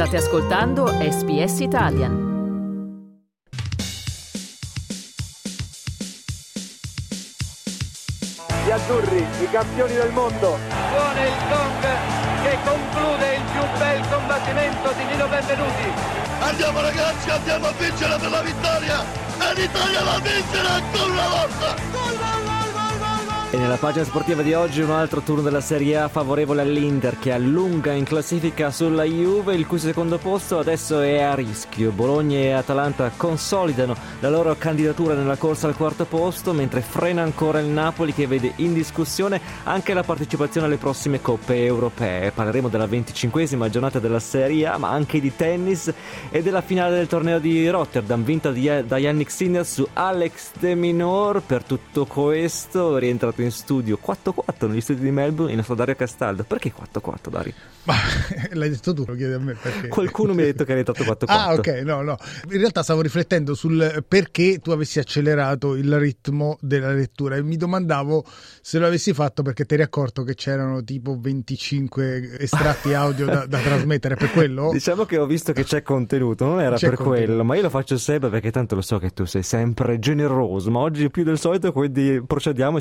State ascoltando SBS Italian. Gli azzurri, i campioni del mondo. Suona il gong che conclude il più bel combattimento di Nino Benvenuti. Andiamo ragazzi, andiamo a vincere per la vittoria! E l'Italia la vincerà ancora una volta! E nella pagina sportiva di oggi un altro turno della Serie A favorevole all'Inter che allunga in classifica sulla Juve, il cui secondo posto adesso è a rischio. Bologna e Atalanta consolidano la loro candidatura nella corsa al quarto posto, mentre frena ancora il Napoli che vede in discussione anche la partecipazione alle prossime coppe europee. Parleremo della venticinquesima giornata della Serie A, ma anche di tennis e della finale del torneo di Rotterdam, vinta da Yannick Sinner su Alex De Minor. Per tutto questo rientra in studio 4-4 negli studi di Melbourne il nostro Dario Castaldo. Perché 4-4 Dario? Ma l'hai detto tu, lo chiedi a me perché. Qualcuno mi ha detto che hai detto 4-4. Ah, ok, no, no. In realtà stavo riflettendo sul perché tu avessi accelerato il ritmo della lettura e mi domandavo se lo avessi fatto perché ti eri accorto che c'erano tipo 25 estratti audio da, da trasmettere per quello. Diciamo che ho visto che c'è contenuto, non era c'è per contenuto. quello, ma io lo faccio sempre perché tanto lo so che tu sei sempre generoso, ma oggi più del solito, quindi procediamo e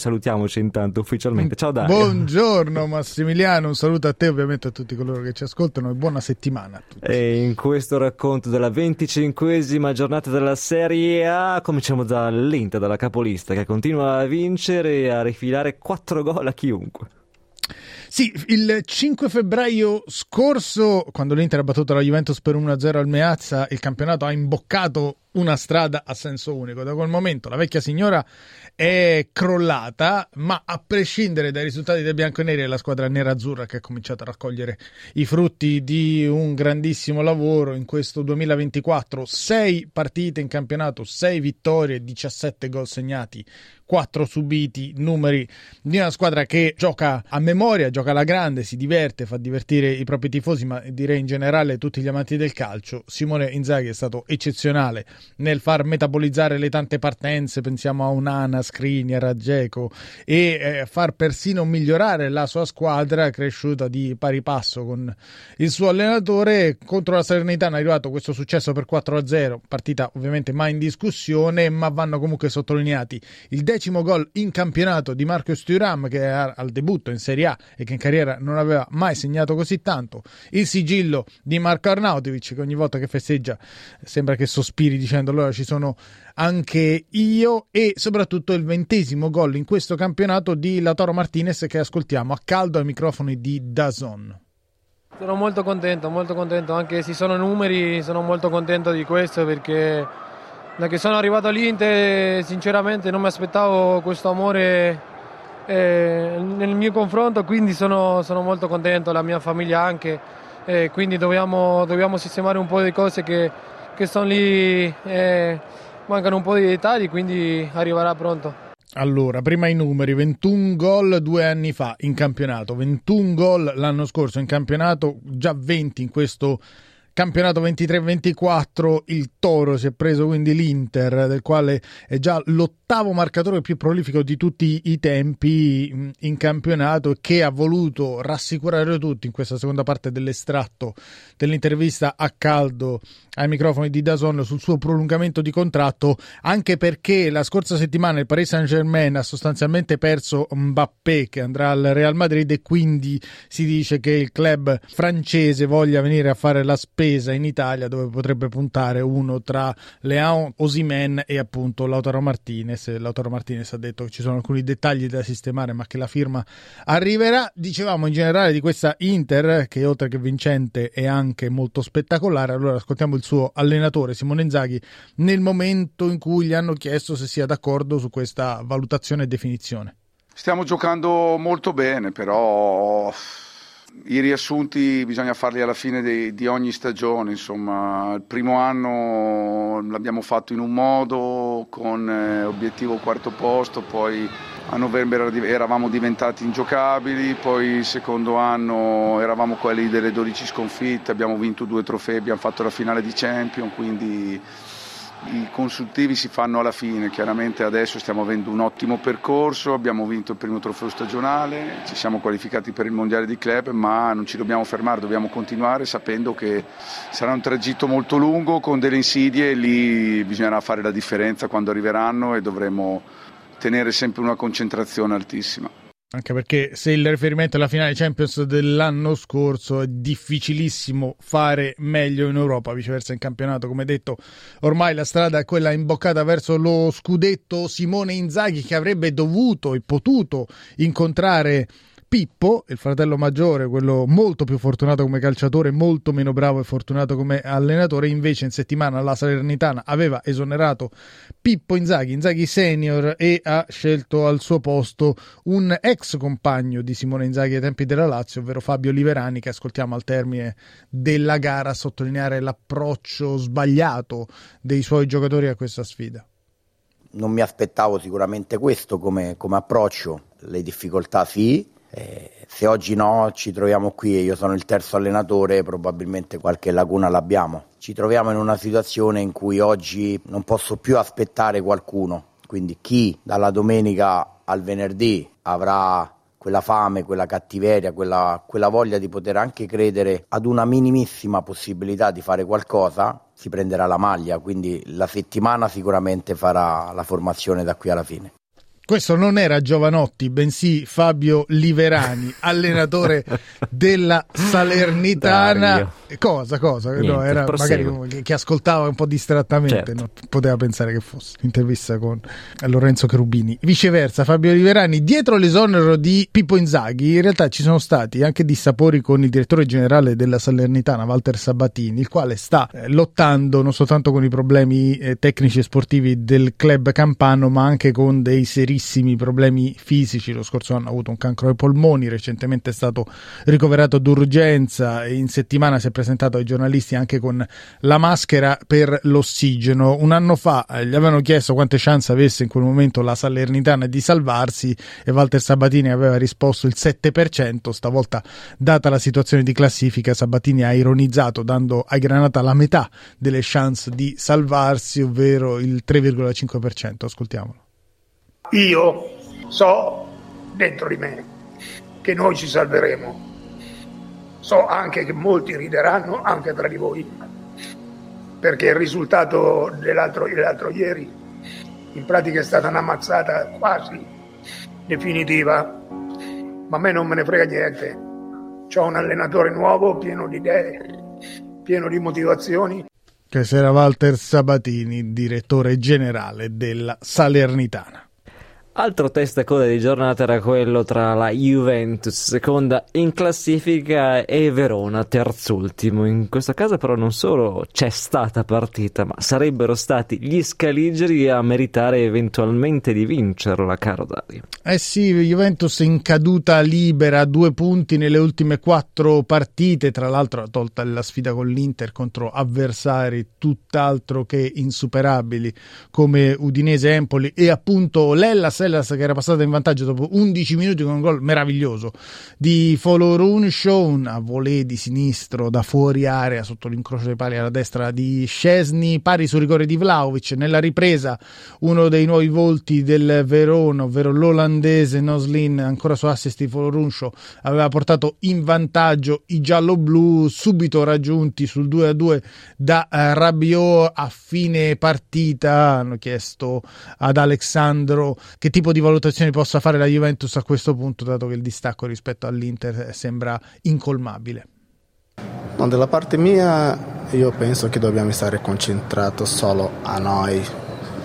intanto ufficialmente. Ciao Dario. Buongiorno Massimiliano, un saluto a te ovviamente a tutti coloro che ci ascoltano e buona settimana a tutti. E in questo racconto della venticinquesima giornata della Serie A cominciamo dall'Inter, dalla capolista che continua a vincere e a rifilare 4 gol a chiunque. Sì, il 5 febbraio scorso, quando l'Inter ha battuto la Juventus per 1-0 al Meazza, il campionato ha imboccato una strada a senso unico. Da quel momento la vecchia signora è crollata, ma a prescindere dai risultati dei bianconeri è la squadra nera-azzurra che ha cominciato a raccogliere i frutti di un grandissimo lavoro in questo 2024. Sei partite in campionato, sei vittorie, 17 gol segnati, 4 subiti, numeri di una squadra che gioca a memoria, gioca alla grande, si diverte, fa divertire i propri tifosi, ma direi in generale tutti gli amanti del calcio. Simone Inzaghi è stato eccezionale nel far metabolizzare le tante partenze, pensiamo a Unana, Skriniar, a Geco e eh, far persino migliorare la sua squadra cresciuta di pari passo con il suo allenatore. Contro la Salernitana è arrivato questo successo per 4-0, partita ovviamente mai in discussione, ma vanno comunque sottolineati il decimo gol in campionato di Marco Sturam che è al debutto in Serie A e che in carriera non aveva mai segnato così tanto, il sigillo di Marco Arnautovic che ogni volta che festeggia sembra che sospiri dicendo allora ci sono anche io e soprattutto il ventesimo gol in questo campionato di Latoro Martinez che ascoltiamo a caldo ai microfoni di Dazon. Sono molto contento, molto contento, anche se sono numeri sono molto contento di questo perché da che sono arrivato all'Inter sinceramente non mi aspettavo questo amore eh, nel mio confronto, quindi sono, sono, molto contento, la mia famiglia anche, eh, quindi dobbiamo, dobbiamo, sistemare un po' di cose che, che sono lì. Eh, mancano un po' di dettagli, quindi arriverà pronto. Allora, prima i numeri, 21 gol due anni fa in campionato, 21 gol l'anno scorso in campionato, già 20 in questo campionato 23-24 il Toro si è preso quindi l'Inter del quale è già l'ottavo marcatore più prolifico di tutti i tempi in campionato che ha voluto rassicurare tutti in questa seconda parte dell'estratto dell'intervista a caldo ai microfoni di Dazon sul suo prolungamento di contratto anche perché la scorsa settimana il Paris Saint-Germain ha sostanzialmente perso Mbappé che andrà al Real Madrid e quindi si dice che il club francese voglia venire a fare la spesa spesa in Italia dove potrebbe puntare uno tra Leao, Osimen e appunto Lautaro Martinez. Lautaro Martinez ha detto che ci sono alcuni dettagli da sistemare ma che la firma arriverà. Dicevamo in generale di questa Inter che oltre che vincente è anche molto spettacolare. Allora ascoltiamo il suo allenatore Simone Inzaghi nel momento in cui gli hanno chiesto se sia d'accordo su questa valutazione e definizione. Stiamo giocando molto bene, però i riassunti bisogna farli alla fine di, di, ogni stagione, insomma, il primo anno l'abbiamo fatto in un modo con eh, obiettivo quarto posto, poi a novembre eravamo diventati ingiocabili, poi il secondo anno eravamo quelli delle 12 sconfitte, abbiamo vinto due trofei, abbiamo fatto la finale di Champion, quindi i consultivi si fanno alla fine, chiaramente adesso stiamo avendo un ottimo percorso, abbiamo vinto il primo trofeo stagionale, ci siamo qualificati per il mondiale di club, ma non ci dobbiamo fermare, dobbiamo continuare sapendo che sarà un tragitto molto lungo con delle insidie e lì bisognerà fare la differenza quando arriveranno e dovremo tenere sempre una concentrazione altissima. Anche perché se il riferimento alla finale Champions dell'anno scorso è difficilissimo fare meglio in Europa, viceversa in campionato, come detto, ormai la strada è quella imboccata verso lo scudetto Simone Inzaghi che avrebbe dovuto e potuto incontrare Pippo, il fratello maggiore, quello molto più fortunato come calciatore, molto meno bravo e fortunato come allenatore, invece in settimana la Salernitana aveva esonerato Pippo Inzaghi, Inzaghi senior e ha scelto al suo posto un ex compagno di Simone Inzaghi ai tempi della Lazio, ovvero Fabio Liverani, che ascoltiamo al termine della gara a sottolineare l'approccio sbagliato dei suoi giocatori a questa sfida. Non mi aspettavo sicuramente questo come, come approccio, le difficoltà sì, eh, se oggi no ci troviamo qui e io sono il terzo allenatore, probabilmente qualche lacuna l'abbiamo. Ci troviamo in una situazione in cui oggi non posso più aspettare qualcuno, quindi chi dalla domenica al venerdì avrà quella fame, quella cattiveria, quella, quella voglia di poter anche credere ad una minimissima possibilità di fare qualcosa, si prenderà la maglia, quindi la settimana sicuramente farà la formazione da qui alla fine. Questo non era Giovanotti, bensì Fabio Liverani, allenatore della Salernitana. Dario. Cosa, cosa? Niente, no, era magari che ascoltava un po' distrattamente, Certo. non poteva pensare che fosse intervista con Lorenzo Cherubini. Viceversa, Fabio Liverani, dietro l'esonero di Pippo Inzaghi, in realtà ci sono stati anche dissapori con il direttore generale della Salernitana, Walter Sabatini, il quale sta eh, lottando non soltanto con i problemi eh, tecnici e sportivi del club campano, ma anche con dei serissimi problemi fisici. Lo scorso anno ha avuto un cancro ai polmoni, recentemente è stato ricoverato d'urgenza e in settimana si è presentato ai giornalisti anche con la maschera per l'ossigeno. Un anno fa eh, gli avevano chiesto quante chance avesse in quel momento la Salernitana di salvarsi e Walter Sabatini aveva risposto il 7%. Stavolta, data la situazione di classifica, Sabatini ha ironizzato dando ai Granata la metà delle chance di salvarsi, ovvero il 3,5%. Ascoltiamolo. Io so dentro di me che noi ci salveremo. So anche che molti rideranno anche tra di voi, perché il risultato dell'altro, dell'altro ieri in pratica è stata una mazzata quasi definitiva, ma a me non me ne frega niente. C'ho un allenatore nuovo, pieno di idee, pieno di motivazioni. Che sarà Walter Sabatini, direttore generale della Salernitana. Altro testa coda di giornata era quello tra la Juventus, seconda in classifica, e Verona, terzultimo. In questo caso, però, non solo c'è stata partita, ma sarebbero stati gli scaligeri a meritare eventualmente di vincerla, caro Dario. Eh sì, Juventus in caduta libera, due punti nelle ultime quattro partite, tra l'altro tolta la sfida con l'Inter contro avversari tutt'altro che insuperabili come Udinese Empoli e appunto l'Ellas Hellas che era passata in vantaggio dopo 11 minuti con un gol meraviglioso di Folorunsho, un volée di sinistro da fuori area sotto l'incrocio dei pali alla destra di Scesni, pari sul rigore di Vlaovic. Nella ripresa uno dei nuovi volti del Verona, ovvero l'olandese Noslin, ancora su assist di Folorunsho, aveva portato in vantaggio i giallo-blu, subito raggiunti sul 2-2 da eh, Rabiot a fine partita. Hanno chiesto ad Alexandro che tipo di valutazioni possa fare la Juventus a questo punto, dato che il distacco rispetto all'Inter sembra incolmabile. No, dalla parte mia io penso che dobbiamo stare concentrati solo a noi.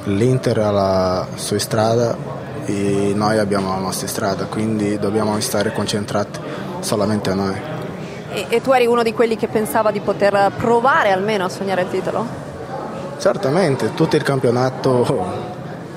L'Inter ha la sua strada e noi abbiamo la nostra strada, quindi dobbiamo stare concentrati solamente a noi. E, e tu eri uno di quelli che pensava di poter provare almeno a sognare il titolo? Certamente, tutto il campionato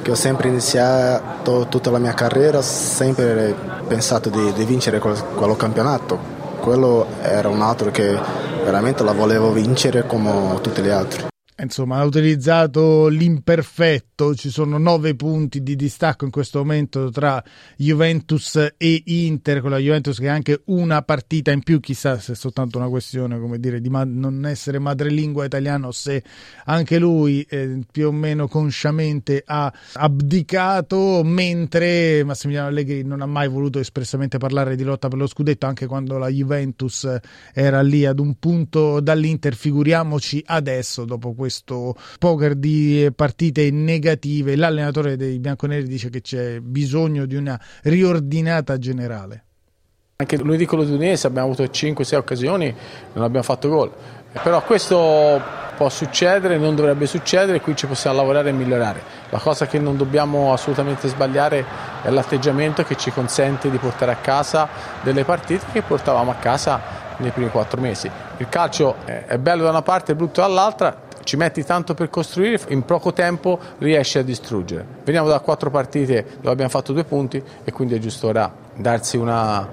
che ho sempre iniziato, tutta la mia carriera, sempre pensato di, di vincere quel, quello campionato. Quello era un altro che veramente la volevo vincere come tutti gli altri. Insomma, ha utilizzato l'imperfetto, ci sono nove punti di distacco in questo momento tra Juventus e Inter, con la Juventus che ha anche una partita in più, chissà se è soltanto una questione, come dire, di ma- non essere madrelingua italiano, se anche lui eh, più o meno consciamente ha abdicato, mentre Massimiliano Allegri non ha mai voluto espressamente parlare di lotta per lo scudetto, anche quando la Juventus era lì ad un punto dall'Inter, figuriamoci adesso, dopo questo questo poker di partite negative, l'allenatore dei bianconeri dice che c'è bisogno di una riordinata generale. Anche lunedì con l'Udinese abbiamo avuto 5-6 occasioni, non abbiamo fatto gol. Però questo può succedere, non dovrebbe succedere, qui ci possiamo lavorare e migliorare. La cosa che non dobbiamo assolutamente sbagliare è l'atteggiamento che ci consente di portare a casa delle partite che portavamo a casa nei primi quattro mesi. Il calcio è bello da una parte e brutto dall'altra, ci metti tanto per costruire, in poco tempo riesci a distruggere. Veniamo da quattro partite dove abbiamo fatto due punti e quindi è giusto ora darsi una,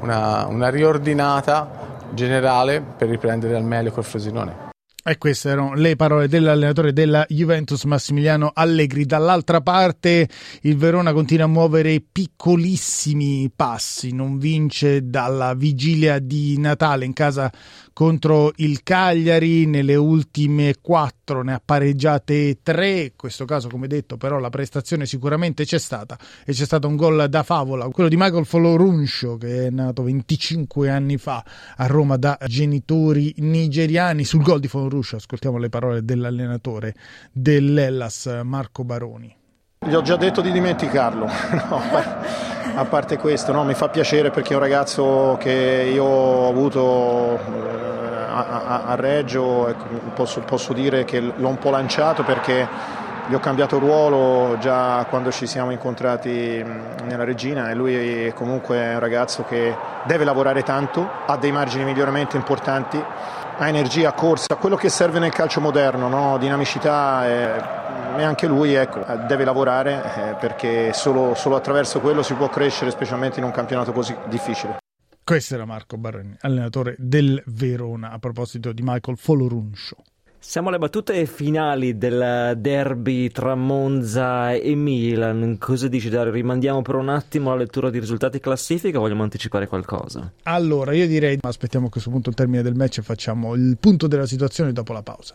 una, una riordinata generale per riprendere al meglio col Frosinone. E queste erano le parole dell'allenatore della Juventus Massimiliano Allegri. Dall'altra parte il Verona continua a muovere piccolissimi passi, non vince dalla vigilia di Natale in casa contro il Cagliari, nelle ultime quattro ne ha pareggiate tre, in questo caso come detto però la prestazione sicuramente c'è stata e c'è stato un gol da favola, quello di Michael Foloruncio che è nato 25 anni fa a Roma da genitori nigeriani, sul gol di Foloruncio ascoltiamo le parole dell'allenatore dell'Ellas Marco Baroni. Gli ho già detto di dimenticarlo, no, a parte questo no, mi fa piacere perché è un ragazzo che io ho avuto eh, a, a, Reggio, ecco, posso, posso, dire che l'ho un po' lanciato perché gli ho cambiato ruolo già quando ci siamo incontrati nella Regina e lui comunque è un ragazzo che deve lavorare tanto, ha dei margini di miglioramento importanti, ha energia, corsa, quello che serve nel calcio moderno, no? dinamicità. E e anche lui ecco, deve lavorare eh, perché solo, solo attraverso quello si può crescere, specialmente in un campionato così difficile. Questo era Marco Barreni, allenatore del Verona, a proposito di Michael Foloruncio. Siamo alle battute finali del derby tra Monza e Milan. Cosa dici Dario? Rimandiamo per un attimo la lettura di risultati classifica o vogliamo anticipare qualcosa? Allora, io direi aspettiamo a questo punto il termine del match e facciamo il punto della situazione dopo la pausa.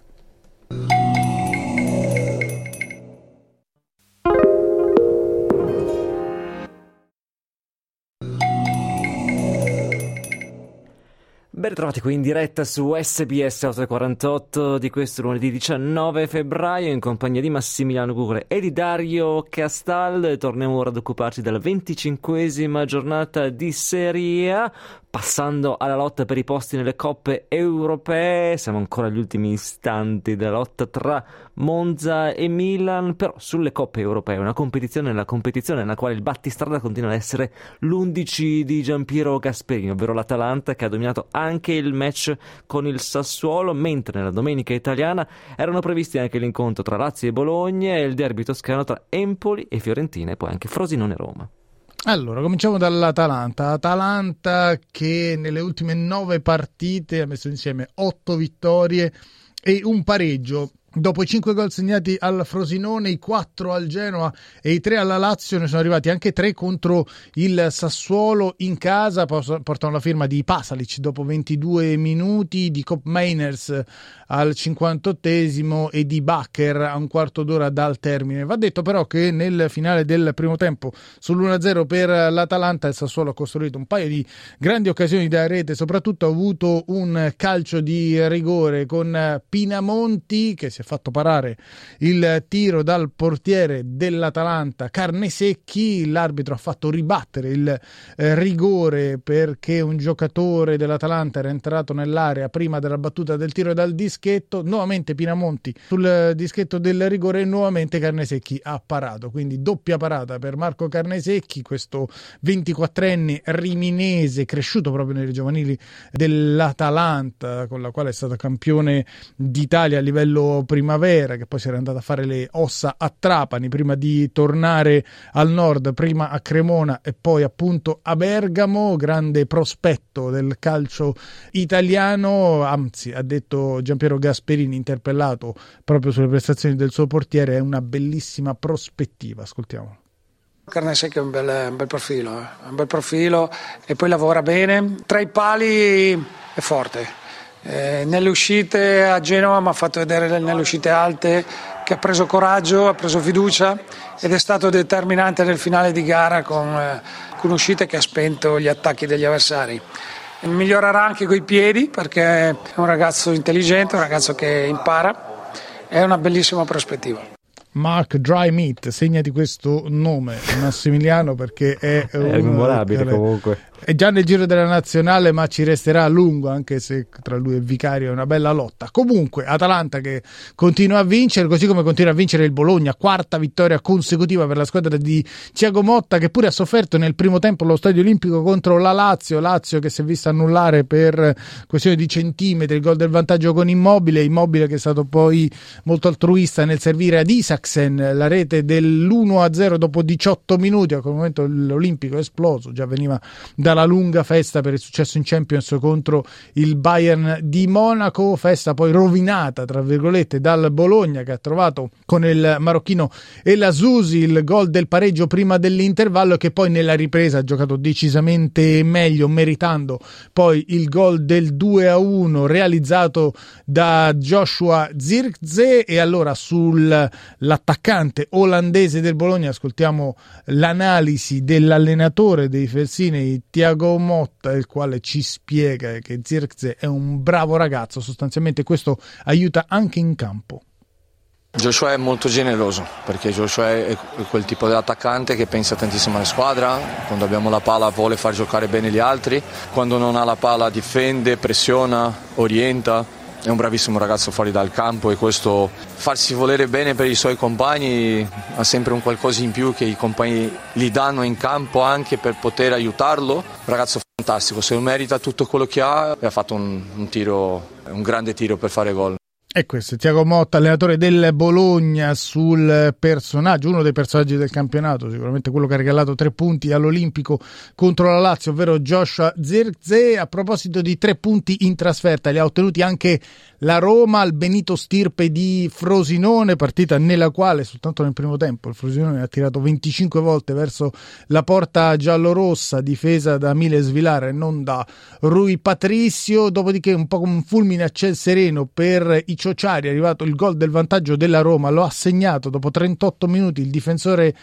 Ben ritrovati qui in diretta su SBS 848 di questo lunedì 19 febbraio in compagnia di Massimiliano Gure e di Dario Castal. Torniamo ora ad occuparci della venticinquesima giornata di Serie A passando alla lotta per i posti nelle coppe europee, siamo ancora agli ultimi istanti della lotta tra Monza e Milan, però sulle coppe europee, una competizione nella competizione nella quale il battistrada continua ad essere l'11 di Giampiero Gasperini, ovvero l'Atalanta che ha dominato anche il match con il Sassuolo, mentre nella domenica italiana erano previsti anche l'incontro tra Lazio e Bologna e il derby toscano tra Empoli e Fiorentina e poi anche Frosinone e Roma. Allora, cominciamo dall'Atalanta. Atalanta che nelle ultime nove partite ha messo insieme otto vittorie e un pareggio. Dopo i 5 gol segnati al Frosinone, i 4 al Genoa e i 3 alla Lazio, ne sono arrivati anche 3 contro il Sassuolo in casa. Portano la firma di Pasalic dopo 22 minuti, di Cop Mainers al 58 e di Bacher a un quarto d'ora dal termine. Va detto però che nel finale del primo tempo sull'1-0 per l'Atalanta il Sassuolo ha costruito un paio di grandi occasioni da rete, soprattutto ha avuto un calcio di rigore con Pinamonti che si è fatto parare il tiro dal portiere dell'Atalanta Carnesecchi, l'arbitro ha fatto ribattere il eh, rigore perché un giocatore dell'Atalanta era entrato nell'area prima della battuta del tiro dal dischetto, nuovamente Pinamonti sul dischetto del rigore e nuovamente Carnesecchi ha parato, quindi doppia parata per Marco Carnesecchi, questo 24enne riminese cresciuto proprio nelle giovanili dell'Atalanta con la quale è stato campione d'Italia a livello primavera, che poi si era andata a fare le ossa a Trapani prima di tornare al nord, prima a Cremona e poi appunto a Bergamo, grande prospetto del calcio italiano, anzi ha detto Giampiero Gasperini interpellato proprio sulle prestazioni del suo portiere, è una bellissima prospettiva, ascoltiamo. Carnesecchi è un bel, un bel profilo, eh. un bel profilo e poi lavora bene, tra i pali è forte, eh, nelle uscite a Genova mi ha fatto vedere nelle uscite alte che ha preso coraggio, ha preso fiducia ed è stato determinante nel finale di gara con, eh, con uscite che ha spento gli attacchi degli avversari. Migliorerà anche coi piedi perché è un ragazzo intelligente, un ragazzo che impara, è una bellissima prospettiva. Mark Dry Meat, segnati questo nome Massimiliano perché è, è memorabile comunque è già nel giro della nazionale, ma ci resterà a lungo, anche se tra lui e Vicario è una bella lotta. Comunque, Atalanta che continua a vincere, così come continua a vincere il Bologna, quarta vittoria consecutiva per la squadra di Thiago Motta, che pure ha sofferto nel primo tempo allo Stadio Olimpico contro la Lazio. Lazio che si è vista annullare per questione di centimetri il gol del vantaggio con Immobile. Immobile che è stato poi molto altruista nel servire ad Isaksen la rete dell'1-0 dopo 18 minuti. A quel momento l'Olimpico è esploso, già veniva da dalla lunga festa per il successo in Champions contro il Bayern di Monaco, festa poi rovinata tra virgolette dal Bologna che ha trovato con il marocchino e la Susi il gol del pareggio prima dell'intervallo che poi nella ripresa ha giocato decisamente meglio meritando poi il gol del 2 a 1 realizzato da Joshua Zirkze e allora sull'attaccante olandese del Bologna ascoltiamo l'analisi dell'allenatore dei Felsinei Tiago Motta, il quale ci spiega che Zirkze è un bravo ragazzo, sostanzialmente questo aiuta anche in campo. Joshua è molto generoso perché Joshua è quel tipo di attaccante che pensa tantissimo alla squadra, quando abbiamo la palla vuole far giocare bene gli altri, quando non ha la palla difende, pressiona, orienta è un bravissimo ragazzo fuori dal campo e questo farsi volere bene per i suoi compagni ha sempre un qualcosa in più che i compagni gli danno in campo anche per poter aiutarlo. Ragazzo fantastico, se merita tutto quello che ha e ha fatto un, un, tiro, un grande tiro per fare gol. E questo è Tiago Motta, allenatore del Bologna sul personaggio, uno dei personaggi del campionato, sicuramente quello che ha regalato tre punti all'Olimpico contro la Lazio, ovvero Joshua Zirze. A proposito di tre punti in trasferta, li ha ottenuti anche la Roma al Benito Stirpe di Frosinone, partita nella quale soltanto nel primo tempo il Frosinone ha tirato 25 volte verso la porta giallorossa, difesa da Miles Villar e non da Rui Patricio. Dopodiché, un po' come un fulmine a ciel sereno per i Ciociari è arrivato il gol del vantaggio della Roma, lo ha segnato dopo 38 minuti il difensore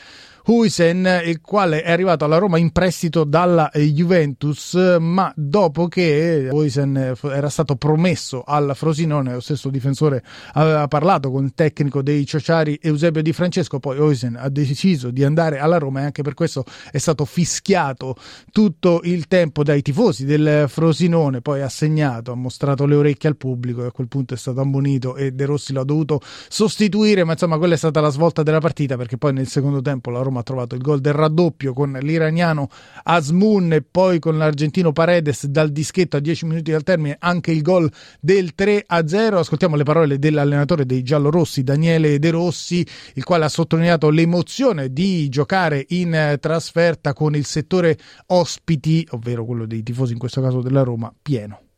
Huisen, il quale è arrivato alla Roma in prestito dalla eh, Juventus, ma dopo che Huisen eh, era stato promesso al Frosinone, lo stesso difensore aveva parlato con il tecnico dei Ciociari Eusebio Di Francesco, poi Huisen ha deciso di andare alla Roma e anche per questo è stato fischiato tutto il tempo dai tifosi del Frosinone, poi ha segnato, ha mostrato le orecchie al pubblico e a quel punto è stato ammonito e De Rossi lo ha dovuto sostituire, ma insomma quella è stata la svolta della partita perché poi nel secondo tempo la Roma Roma ha trovato il gol del raddoppio con l'iraniano Asmun e poi con l'argentino Paredes dal dischetto a 10 minuti dal termine anche il gol del 3 a 0. Ascoltiamo le parole dell'allenatore dei giallorossi Daniele De Rossi, il quale ha sottolineato l'emozione di giocare in trasferta con il settore ospiti, ovvero quello dei tifosi in questo caso della Roma, pieno.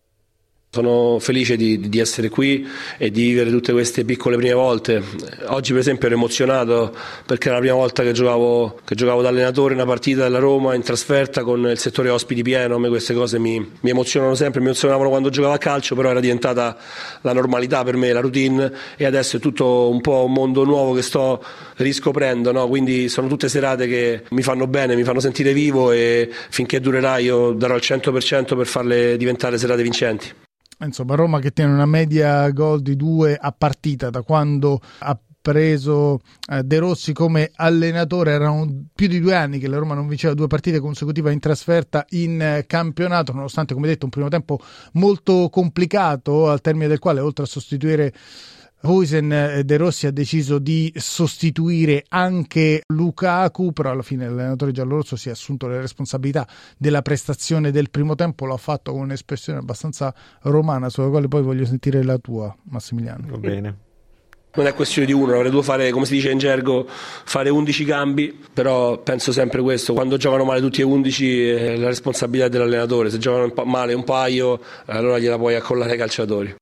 Sono felice di, di, essere qui e di vivere tutte queste piccole prime volte. Oggi per esempio ero emozionato perché era la prima volta che giocavo, che giocavo da allenatore una partita della Roma in trasferta con il settore ospiti pieno. A me queste cose mi, mi emozionano sempre, mi emozionavano quando giocavo a calcio, però era diventata la normalità per me, la routine e adesso è tutto un po' un mondo nuovo che sto riscoprendo. No? Quindi sono tutte serate che mi fanno bene, mi fanno sentire vivo e finché durerà io darò il 100% per farle diventare serate vincenti. Insomma, Roma che tiene una media gol di due a partita da quando ha preso eh, De Rossi come allenatore. Erano più di due anni che la Roma non vinceva due partite consecutive in trasferta in eh, campionato, nonostante, come detto, un primo tempo molto complicato, al termine del quale, oltre a sostituire Huisen eh, De Rossi ha deciso di sostituire anche Lukaku, però alla fine l'allenatore giallorosso si è assunto le responsabilità della prestazione del primo tempo, l'ha fatto con un'espressione abbastanza romana, sulla quale poi voglio sentire la tua, Massimiliano. Va bene. Non è questione di uno, avrei dovuto fare, come si dice in gergo, fare 11 cambi, però penso sempre questo, quando giocano male tutti e 11 è la responsabilità dell'allenatore, se giocano male un paio allora gliela puoi accollare ai calciatori.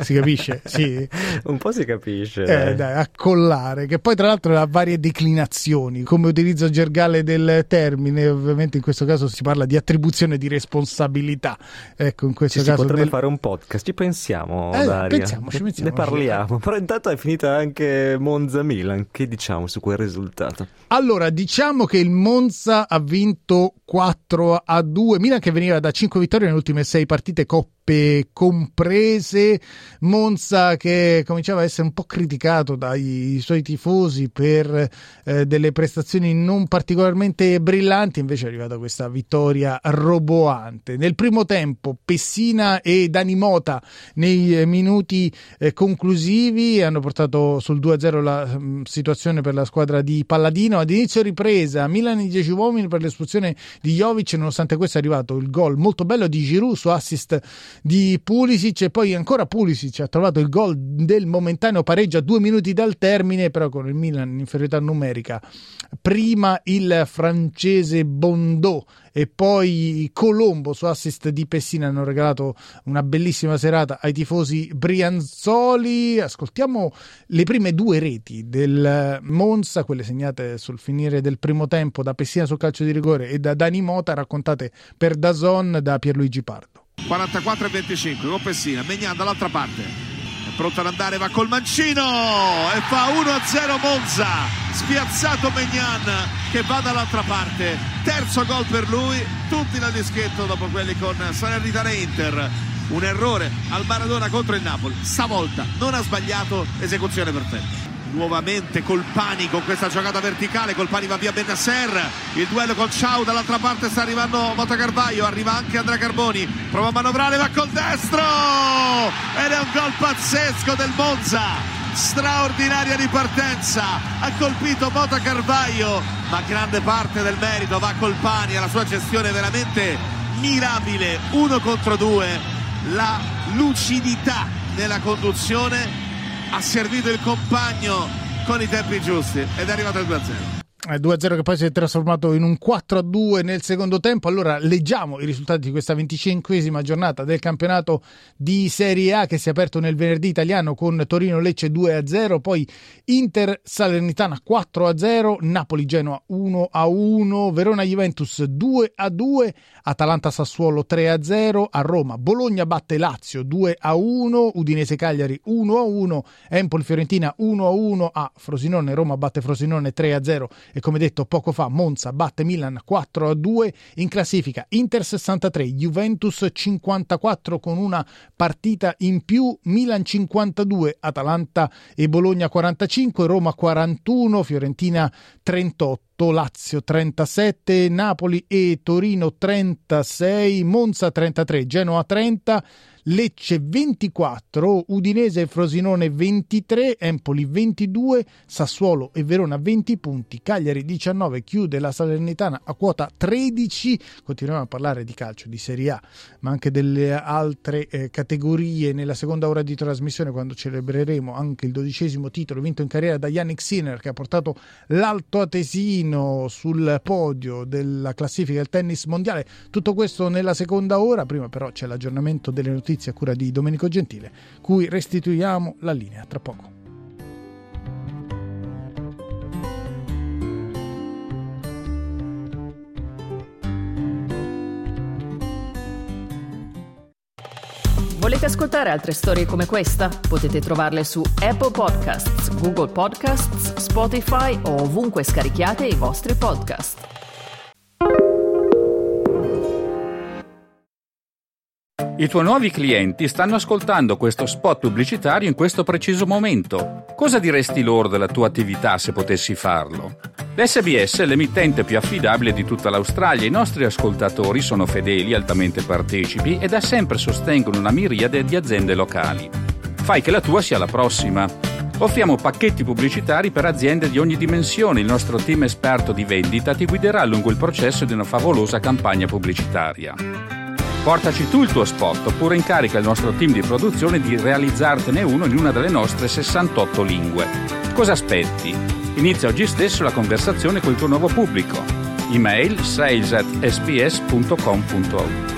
Si capisce? Sì. un po' si capisce. Eh, dai, accollare, che poi tra l'altro ha varie declinazioni, come utilizzo gergale del termine, ovviamente in questo caso si parla di attribuzione di responsabilità. Ecco, in questo ci caso si potrebbe del... fare un podcast, ci pensiamo, eh, Daria. Pensiamoci, pensiamoci. Ne parliamo. Però intanto è finita anche Monza-Milan, che diciamo su quel risultato? Allora, diciamo che il Monza ha vinto 4 a 2, Milan che veniva da 5 vittorie nelle ultime 6 partite coppe comprese, Monza che cominciava a essere un po' criticato dai suoi tifosi per eh, delle prestazioni non particolarmente brillanti, invece è arrivata questa vittoria roboante. Nel primo tempo Pessina e Dani Mota nei minuti eh, conclusivi hanno portato sul 2-0 la mh, situazione per la squadra di Palladino, ad inizio ripresa Milan in 10 uomini per l'espulsione di Jovic, nonostante questo è arrivato il gol molto bello di Giroud su assist di Pulisic e poi ancora Pulisic ha trovato il gol del momentaneo pareggio a due minuti dal termine, però con il Milan in inferiorità numerica. Prima il francese Bondò e poi Colombo su assist di Pessina hanno regalato una bellissima serata ai tifosi Brianzoli. Ascoltiamo le prime due reti del Monza, quelle segnate sul finire del primo tempo da Pessina sul calcio di rigore e da Dani Mota, raccontate per Dazon da Pierluigi Pardo. 44 e 25 con Pessina, Megnan dall'altra parte. È pronto ad andare, va col mancino e fa 1-0 Monza. Spiazzato Megnan che va dall'altra parte. Terzo gol per lui, tutti nel dischetto dopo quelli con Salernitana Inter. Un errore al Maradona contro il Napoli. Stavolta non ha sbagliato, esecuzione perfetta nuovamente Colpani con questa giocata verticale Colpani va via Benasser il duello con Ciao dall'altra parte sta arrivando Mota Carvaio arriva anche Andrea Carboni. Prova a manovrare va col destro! Ed è un gol pazzesco del Monza. Straordinaria ripartenza. Ha colpito Mota Carvaio ma grande parte del merito va a Colpani alla sua gestione veramente mirabile. Uno contro due. La lucidità nella conduzione ha servito il compagno con i tempi giusti ed è arrivato il 2-0. 2-0 che poi si è trasformato in un 4-2 nel secondo tempo. Allora leggiamo i risultati di questa 25esima giornata del campionato di Serie A che si è aperto nel venerdì italiano con Torino Lecce 2-0, poi Inter Salernitana 4-0, Napoli Genoa 1-1, Verona Juventus 2-2, Atalanta Sassuolo 3-0, a Roma Bologna batte Lazio 2-1, Udinese Cagliari 1-1, Empoli Fiorentina 1-1, a Frosinone Roma batte Frosinone 3-0 e come detto poco fa Monza batte Milan 4 a 2 in classifica. Inter 63 Juventus 54 con una partita in più Milan 52 Atalanta e Bologna 45 Roma 41 Fiorentina 38 Lazio 37, Napoli e Torino 36, Monza 33, Genoa 30, Lecce 24, Udinese e Frosinone 23, Empoli 22, Sassuolo e Verona 20 punti, Cagliari 19, chiude la Salernitana a quota 13. Continuiamo a parlare di calcio, di Serie A, ma anche delle altre eh, categorie nella seconda ora di trasmissione quando celebreremo anche il dodicesimo titolo vinto in carriera da Yannick Sinner che ha portato l'Alto Atesino sul podio della classifica del tennis mondiale. Tutto questo nella seconda ora, prima però c'è l'aggiornamento delle notizie a cura di Domenico Gentile, cui restituiamo la linea tra poco. Volete ascoltare altre storie come questa? Potete trovarle su Apple Podcasts, Google Podcasts, Spotify o ovunque scarichiate i vostri podcast. I tuoi nuovi clienti stanno ascoltando questo spot pubblicitario in questo preciso momento. Cosa diresti loro della tua attività se potessi farlo? L'SBS è l'emittente più affidabile di tutta l'Australia. I nostri ascoltatori sono fedeli, altamente partecipi e da sempre sostengono una miriade di aziende locali. Fai che la tua sia la prossima. Offriamo pacchetti pubblicitari per aziende di ogni dimensione. Il nostro team esperto di vendita ti guiderà lungo il processo di una favolosa campagna pubblicitaria. Portaci tu il tuo spot oppure incarica il nostro team di produzione di realizzartene uno in una delle nostre 68 lingue. Cosa aspetti? Inizia oggi stesso la conversazione con il tuo nuovo pubblico. Email sales at sbs.com.au